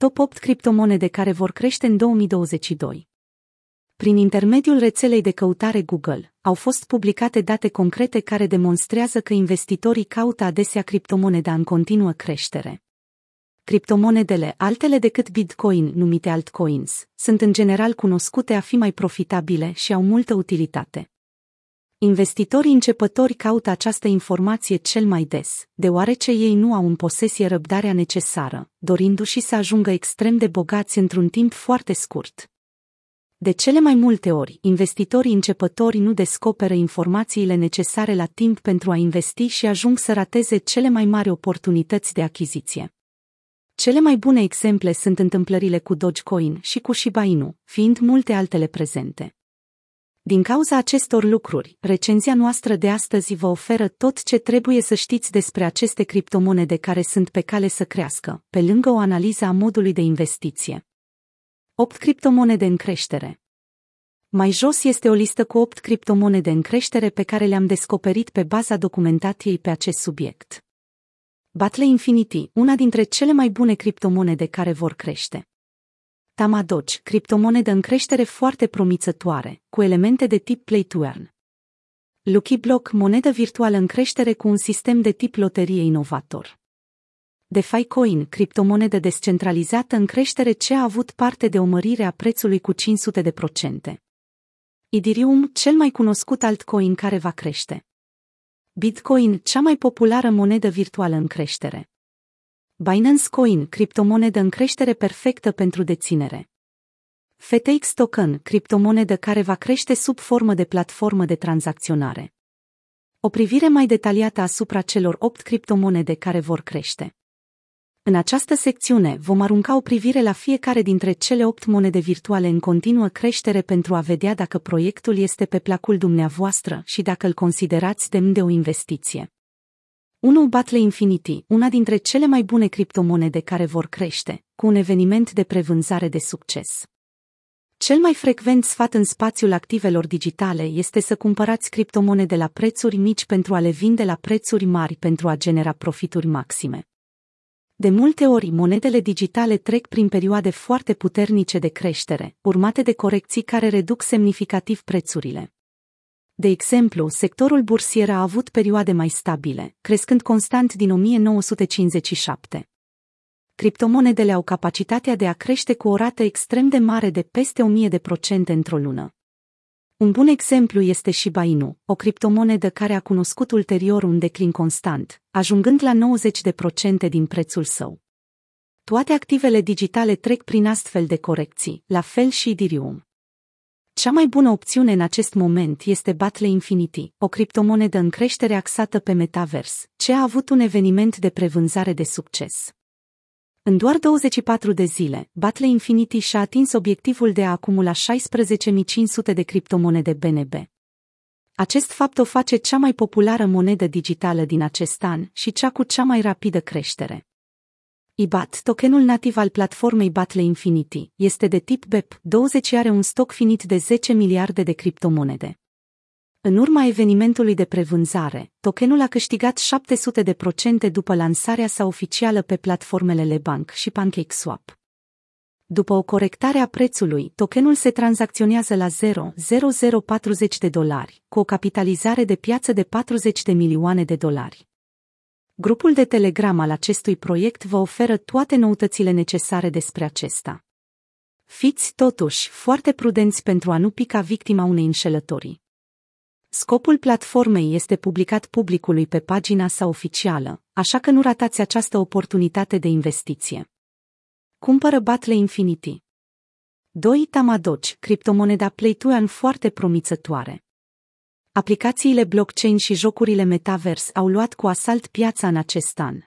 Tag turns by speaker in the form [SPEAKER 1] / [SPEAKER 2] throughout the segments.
[SPEAKER 1] Top 8 criptomonede care vor crește în 2022. Prin intermediul rețelei de căutare Google, au fost publicate date concrete care demonstrează că investitorii caută adesea criptomoneda în continuă creștere. Criptomonedele, altele decât Bitcoin, numite altcoins, sunt în general cunoscute a fi mai profitabile și au multă utilitate. Investitorii începători caută această informație cel mai des, deoarece ei nu au în posesie răbdarea necesară, dorindu-și să ajungă extrem de bogați într-un timp foarte scurt. De cele mai multe ori, investitorii începători nu descoperă informațiile necesare la timp pentru a investi și ajung să rateze cele mai mari oportunități de achiziție. Cele mai bune exemple sunt întâmplările cu Dogecoin și cu Shiba Inu, fiind multe altele prezente. Din cauza acestor lucruri, recenzia noastră de astăzi vă oferă tot ce trebuie să știți despre aceste criptomonede care sunt pe cale să crească, pe lângă o analiză a modului de investiție. 8 criptomonede în creștere. Mai jos este o listă cu 8 criptomonede în creștere pe care le-am descoperit pe baza documentației pe acest subiect. Battle Infinity, una dintre cele mai bune criptomonede care vor crește. Tama Doge, criptomonedă în creștere foarte promițătoare, cu elemente de tip play to earn. Lucky Block, monedă virtuală în creștere cu un sistem de tip loterie inovator. DeFi Coin, criptomonedă descentralizată în creștere ce a avut parte de o mărire a prețului cu 500%. Ethereum, cel mai cunoscut altcoin care va crește. Bitcoin, cea mai populară monedă virtuală în creștere. Binance Coin, criptomonedă în creștere perfectă pentru deținere. FTX Token, criptomonedă care va crește sub formă de platformă de tranzacționare. O privire mai detaliată asupra celor 8 criptomonede care vor crește. În această secțiune vom arunca o privire la fiecare dintre cele 8 monede virtuale în continuă creștere pentru a vedea dacă proiectul este pe placul dumneavoastră și dacă îl considerați demn de o investiție. 1. Battle Infinity, una dintre cele mai bune criptomonede care vor crește, cu un eveniment de prevânzare de succes. Cel mai frecvent sfat în spațiul activelor digitale este să cumpărați criptomonede la prețuri mici pentru a le vinde la prețuri mari pentru a genera profituri maxime. De multe ori, monedele digitale trec prin perioade foarte puternice de creștere, urmate de corecții care reduc semnificativ prețurile. De exemplu, sectorul bursier a avut perioade mai stabile, crescând constant din 1957. Criptomonedele au capacitatea de a crește cu o rată extrem de mare de peste 1000 de procente într-o lună. Un bun exemplu este Shiba Inu, o criptomonedă care a cunoscut ulterior un declin constant, ajungând la 90% din prețul său. Toate activele digitale trec prin astfel de corecții, la fel și Ethereum. Cea mai bună opțiune în acest moment este Battle Infinity, o criptomonedă în creștere axată pe metavers, ce a avut un eveniment de prevânzare de succes. În doar 24 de zile, Battle Infinity și-a atins obiectivul de a acumula 16.500 de criptomonede BNB. Acest fapt o face cea mai populară monedă digitală din acest an și cea cu cea mai rapidă creștere. IBAT, tokenul nativ al platformei Battle Infinity, este de tip BEP20 și are un stoc finit de 10 miliarde de criptomonede. În urma evenimentului de prevânzare, tokenul a câștigat 700% după lansarea sa oficială pe platformele Lebank și PancakeSwap. După o corectare a prețului, tokenul se tranzacționează la 0,0040 de dolari, cu o capitalizare de piață de 40 de milioane de dolari. Grupul de Telegram al acestui proiect vă oferă toate noutățile necesare despre acesta. Fiți, totuși, foarte prudenți pentru a nu pica victima unei înșelătorii. Scopul platformei este publicat publicului pe pagina sa oficială, așa că nu ratați această oportunitate de investiție. Cumpără Battle Infinity. 2. Tamadoci, criptomoneda Play to Earn foarte promițătoare. Aplicațiile blockchain și jocurile metavers au luat cu asalt piața în acest an.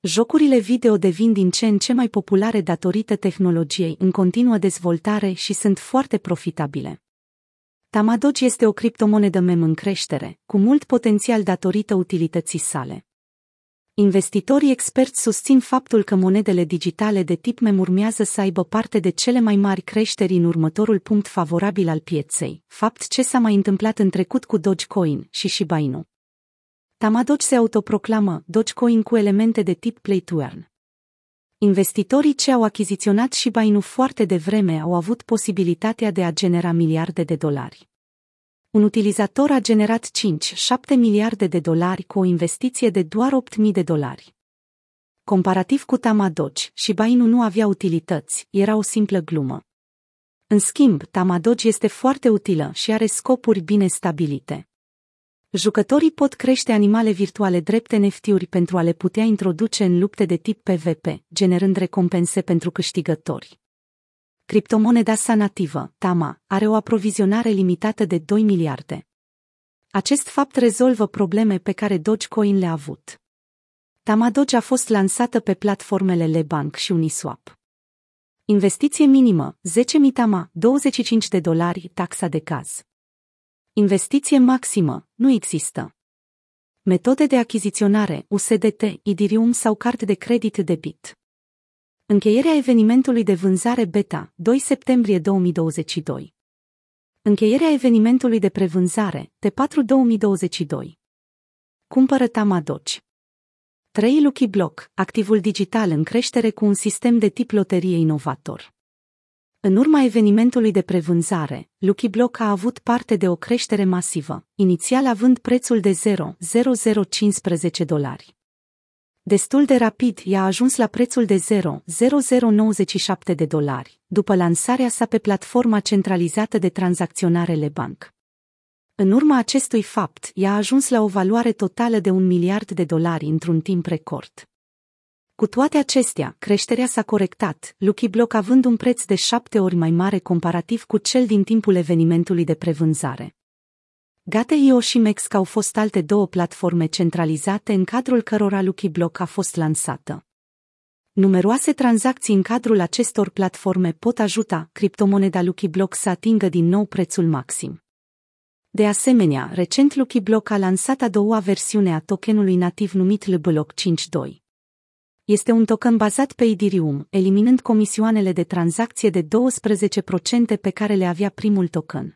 [SPEAKER 1] Jocurile video devin din ce în ce mai populare datorită tehnologiei în continuă dezvoltare și sunt foarte profitabile. Tamadoge este o criptomonedă mem în creștere, cu mult potențial datorită utilității sale. Investitorii experți susțin faptul că monedele digitale de tip mem urmează să aibă parte de cele mai mari creșteri în următorul punct favorabil al pieței, fapt ce s-a mai întâmplat în trecut cu Dogecoin și Shiba Inu. Tamadoge se autoproclamă Dogecoin cu elemente de tip play to earn. Investitorii ce au achiziționat și Bainu foarte devreme au avut posibilitatea de a genera miliarde de dolari. Un utilizator a generat 5-7 miliarde de dolari cu o investiție de doar 8.000 de dolari. Comparativ cu Tamadogi, și Bainu nu avea utilități, era o simplă glumă. În schimb, Tamadogi este foarte utilă și are scopuri bine stabilite. Jucătorii pot crește animale virtuale drept NFT-uri pentru a le putea introduce în lupte de tip PvP, generând recompense pentru câștigători. Criptomoneda sa nativă, Tama, are o aprovizionare limitată de 2 miliarde. Acest fapt rezolvă probleme pe care Dogecoin le-a avut. Tama Doge a fost lansată pe platformele Lebank și Uniswap. Investiție minimă, 10.000 Tama, 25 de dolari, taxa de caz. Investiție maximă, nu există. Metode de achiziționare, USDT, Idirium sau card de credit debit. Încheierea evenimentului de vânzare beta, 2 septembrie 2022. Încheierea evenimentului de prevânzare, T4 2022. Cumpără Tamadoci. 3 Lucky Block, activul digital în creștere cu un sistem de tip loterie inovator. În urma evenimentului de prevânzare, Lucky Block a avut parte de o creștere masivă, inițial având prețul de 0,0015 dolari. Destul de rapid i-a ajuns la prețul de 0,0097 de dolari, după lansarea sa pe platforma centralizată de tranzacționare Lebank. În urma acestui fapt, i-a ajuns la o valoare totală de un miliard de dolari într-un timp record. Cu toate acestea, creșterea s-a corectat, Lucky Block având un preț de șapte ori mai mare comparativ cu cel din timpul evenimentului de prevânzare. Gate.io și Mex au fost alte două platforme centralizate în cadrul cărora Lucky Block a fost lansată. Numeroase tranzacții în cadrul acestor platforme pot ajuta criptomoneda Lucky Block să atingă din nou prețul maxim. De asemenea, recent Lucky Block a lansat a doua versiune a tokenului nativ numit LBlock 5.2. Este un token bazat pe Ethereum, eliminând comisioanele de tranzacție de 12% pe care le avea primul token.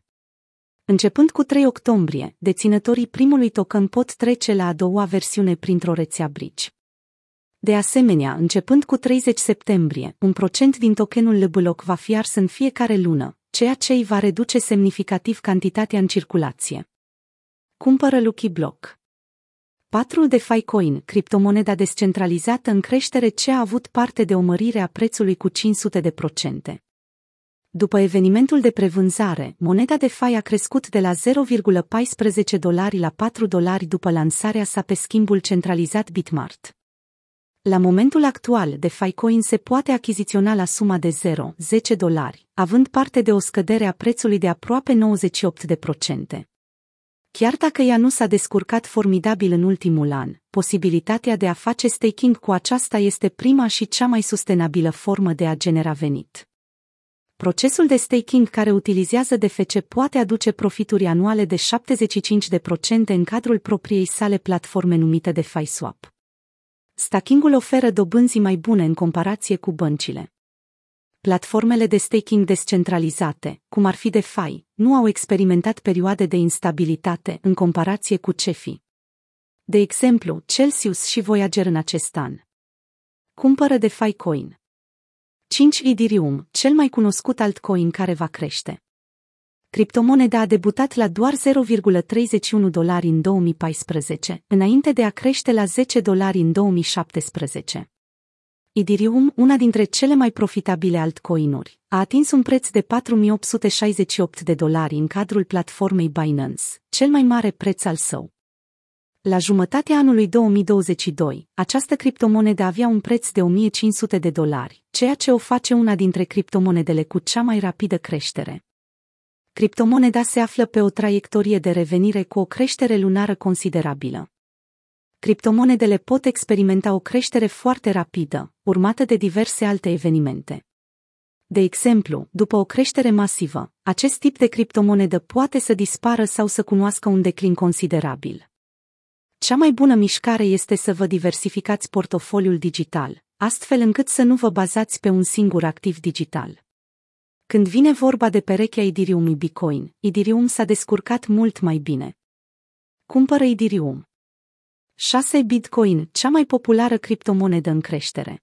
[SPEAKER 1] Începând cu 3 octombrie, deținătorii primului token pot trece la a doua versiune printr-o rețea bridge. De asemenea, începând cu 30 septembrie, un procent din tokenul LBlock va fi ars în fiecare lună, ceea ce îi va reduce semnificativ cantitatea în circulație. Cumpără Lucky Block 4 de Ficoin, criptomoneda descentralizată în creștere ce a avut parte de o mărire a prețului cu 500 de procente. După evenimentul de prevânzare, moneda de FI a crescut de la 0,14 dolari la 4 dolari după lansarea sa pe schimbul centralizat Bitmart. La momentul actual, DeFi Coin se poate achiziționa la suma de 0,10 dolari, având parte de o scădere a prețului de aproape 98%. Chiar dacă ea nu s-a descurcat formidabil în ultimul an, posibilitatea de a face staking cu aceasta este prima și cea mai sustenabilă formă de a genera venit. Procesul de staking care utilizează DFC poate aduce profituri anuale de 75% în cadrul propriei sale platforme numite DeFi Swap. Staking-ul oferă dobânzi mai bune în comparație cu băncile. Platformele de staking descentralizate, cum ar fi DeFi, nu au experimentat perioade de instabilitate în comparație cu CeFi. De exemplu, Celsius și Voyager în acest an. Cumpără DeFi Coin. 5 Ethereum, cel mai cunoscut altcoin care va crește. Criptomoneda a debutat la doar 0,31 dolari în 2014, înainte de a crește la 10 dolari în 2017. Ethereum, una dintre cele mai profitabile altcoinuri, a atins un preț de 4868 de dolari în cadrul platformei Binance, cel mai mare preț al său. La jumătatea anului 2022, această criptomonedă avea un preț de 1500 de dolari, ceea ce o face una dintre criptomonedele cu cea mai rapidă creștere. Criptomoneda se află pe o traiectorie de revenire cu o creștere lunară considerabilă. Criptomonedele pot experimenta o creștere foarte rapidă, urmată de diverse alte evenimente. De exemplu, după o creștere masivă, acest tip de criptomonedă poate să dispară sau să cunoască un declin considerabil. Cea mai bună mișcare este să vă diversificați portofoliul digital, astfel încât să nu vă bazați pe un singur activ digital. Când vine vorba de perechea Ethereum Bitcoin, Ethereum s-a descurcat mult mai bine. Cumpără Ethereum. 6 Bitcoin, cea mai populară criptomonedă în creștere.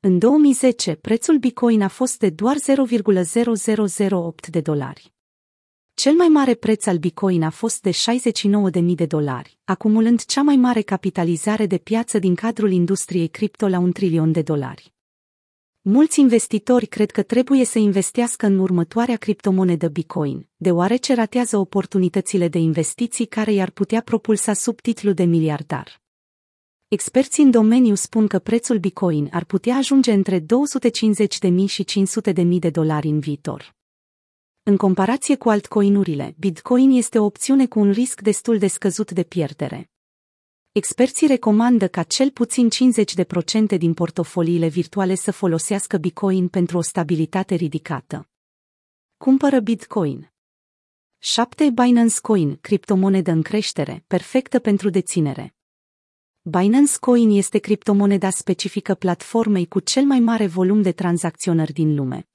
[SPEAKER 1] În 2010, prețul Bitcoin a fost de doar 0,0008 de dolari. Cel mai mare preț al Bitcoin a fost de 69.000 de dolari, acumulând cea mai mare capitalizare de piață din cadrul industriei cripto la un trilion de dolari. Mulți investitori cred că trebuie să investească în următoarea criptomonedă Bitcoin, deoarece ratează oportunitățile de investiții care i-ar putea propulsa sub titlu de miliardar. Experții în domeniu spun că prețul Bitcoin ar putea ajunge între 250.000 și 500.000 de dolari în viitor. În comparație cu altcoinurile, Bitcoin este o opțiune cu un risc destul de scăzut de pierdere. Experții recomandă ca cel puțin 50% din portofoliile virtuale să folosească Bitcoin pentru o stabilitate ridicată. Cumpără Bitcoin. 7. Binance Coin, criptomonedă în creștere, perfectă pentru deținere. Binance Coin este criptomoneda specifică platformei cu cel mai mare volum de tranzacționări din lume.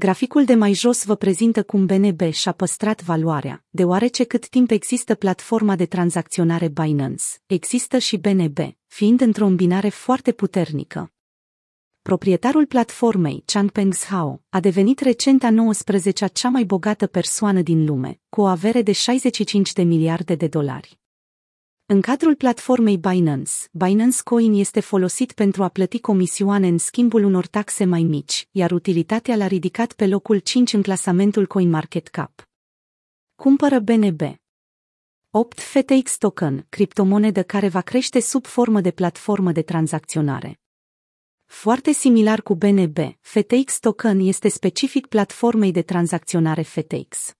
[SPEAKER 1] Graficul de mai jos vă prezintă cum BNB și-a păstrat valoarea, deoarece cât timp există platforma de tranzacționare Binance, există și BNB, fiind într-o îmbinare foarte puternică. Proprietarul platformei, Changpeng Zhao, a devenit recent a 19-a cea mai bogată persoană din lume, cu o avere de 65 de miliarde de dolari. În cadrul platformei Binance, Binance Coin este folosit pentru a plăti comisioane în schimbul unor taxe mai mici, iar utilitatea l-a ridicat pe locul 5 în clasamentul CoinMarketCap. Cumpără BNB. 8 FTX Token, criptomonedă care va crește sub formă de platformă de tranzacționare. Foarte similar cu BNB, FTX Token este specific platformei de tranzacționare FTX.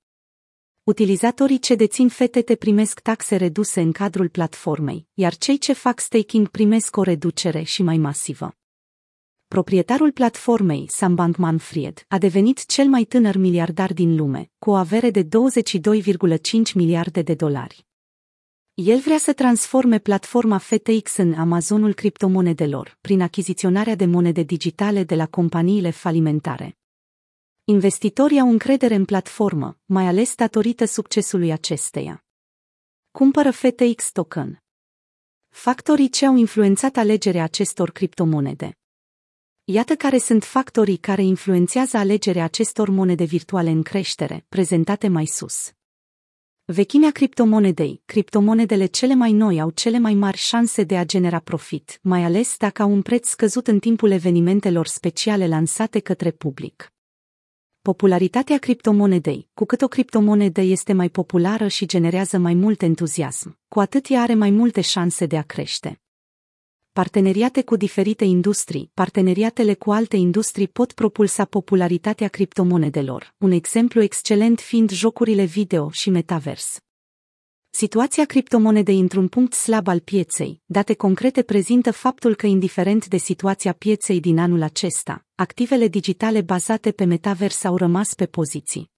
[SPEAKER 1] Utilizatorii ce dețin FTT primesc taxe reduse în cadrul platformei, iar cei ce fac staking primesc o reducere și mai masivă. Proprietarul platformei, Sam Bankman-Fried, a devenit cel mai tânăr miliardar din lume, cu o avere de 22,5 miliarde de dolari. El vrea să transforme platforma FTX în Amazonul criptomonedelor, prin achiziționarea de monede digitale de la companiile falimentare. Investitorii au încredere în platformă, mai ales datorită succesului acesteia. Cumpără FTX token. Factorii ce au influențat alegerea acestor criptomonede. Iată care sunt factorii care influențează alegerea acestor monede virtuale în creștere, prezentate mai sus. Vechimea criptomonedei, criptomonedele cele mai noi au cele mai mari șanse de a genera profit, mai ales dacă au un preț scăzut în timpul evenimentelor speciale lansate către public. Popularitatea criptomonedei. Cu cât o criptomonedă este mai populară și generează mai mult entuziasm, cu atât ea are mai multe șanse de a crește. Parteneriate cu diferite industrii, parteneriatele cu alte industrii pot propulsa popularitatea criptomonedelor, un exemplu excelent fiind jocurile video și metavers. Situația criptomonedei într-un punct slab al pieței, date concrete prezintă faptul că indiferent de situația pieței din anul acesta, activele digitale bazate pe metavers au rămas pe poziții.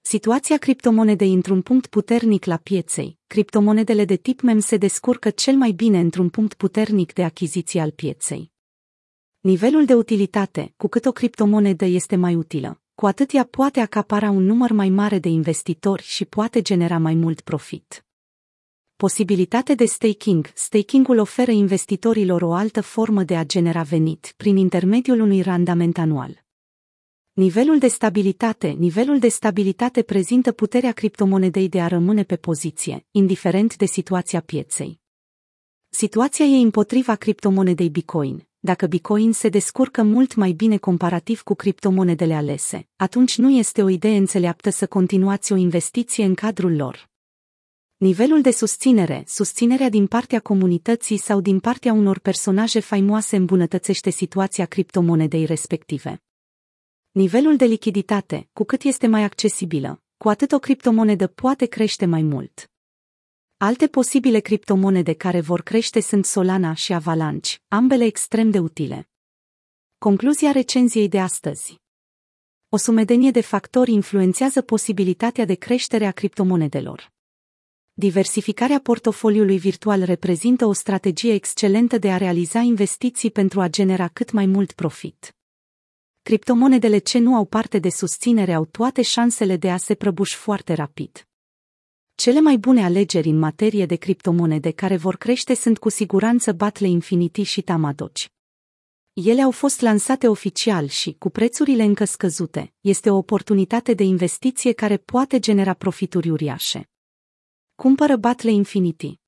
[SPEAKER 1] Situația criptomonedei într-un punct puternic la pieței, criptomonedele de tip MEM se descurcă cel mai bine într-un punct puternic de achiziție al pieței. Nivelul de utilitate, cu cât o criptomonedă este mai utilă, cu atât ea poate acapara un număr mai mare de investitori și poate genera mai mult profit. Posibilitate de staking. Stakingul oferă investitorilor o altă formă de a genera venit prin intermediul unui randament anual. Nivelul de stabilitate. Nivelul de stabilitate prezintă puterea criptomonedei de a rămâne pe poziție, indiferent de situația pieței. Situația e împotriva criptomonedei Bitcoin, dacă Bitcoin se descurcă mult mai bine comparativ cu criptomonedele alese, atunci nu este o idee înțeleaptă să continuați o investiție în cadrul lor. Nivelul de susținere, susținerea din partea comunității sau din partea unor personaje faimoase îmbunătățește situația criptomonedei respective. Nivelul de lichiditate, cu cât este mai accesibilă, cu atât o criptomonedă poate crește mai mult. Alte posibile criptomonede care vor crește sunt Solana și Avalanche, ambele extrem de utile. Concluzia recenziei de astăzi. O sumedenie de factori influențează posibilitatea de creștere a criptomonedelor. Diversificarea portofoliului virtual reprezintă o strategie excelentă de a realiza investiții pentru a genera cât mai mult profit. Criptomonedele ce nu au parte de susținere au toate șansele de a se prăbuși foarte rapid. Cele mai bune alegeri în materie de criptomonede care vor crește sunt cu siguranță Battle Infinity și Tamadoci. Ele au fost lansate oficial și, cu prețurile încă scăzute, este o oportunitate de investiție care poate genera profituri uriașe. Cumpără Batle Infinity.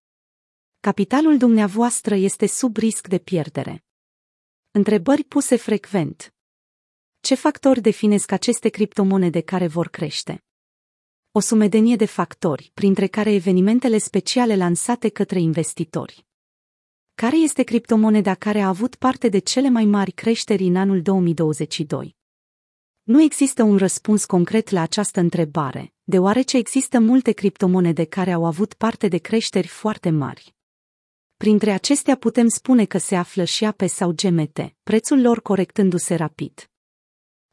[SPEAKER 1] Capitalul dumneavoastră este sub risc de pierdere. Întrebări puse frecvent. Ce factori definesc aceste criptomonede care vor crește? O sumedenie de factori, printre care evenimentele speciale lansate către investitori. Care este criptomoneda care a avut parte de cele mai mari creșteri în anul 2022? Nu există un răspuns concret la această întrebare, deoarece există multe criptomonede care au avut parte de creșteri foarte mari. Printre acestea putem spune că se află și APE sau GMT, prețul lor corectându-se rapid.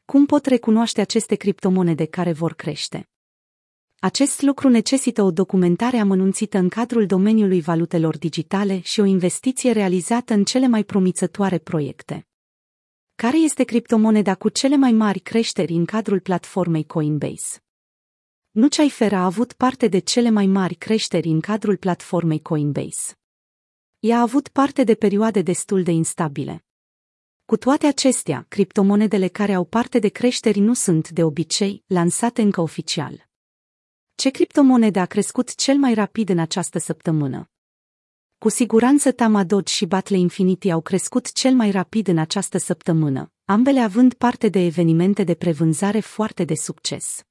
[SPEAKER 1] Cum pot recunoaște aceste criptomonede care vor crește? Acest lucru necesită o documentare amănunțită în cadrul domeniului valutelor digitale și o investiție realizată în cele mai promițătoare proiecte. Care este criptomoneda cu cele mai mari creșteri în cadrul platformei Coinbase? Nuceifer a avut parte de cele mai mari creșteri în cadrul platformei Coinbase. Ea a avut parte de perioade destul de instabile. Cu toate acestea, criptomonedele care au parte de creșteri nu sunt, de obicei, lansate încă oficial. Ce criptomonede a crescut cel mai rapid în această săptămână? Cu siguranță Tamadot și Battle Infinity au crescut cel mai rapid în această săptămână, ambele având parte de evenimente de prevânzare foarte de succes.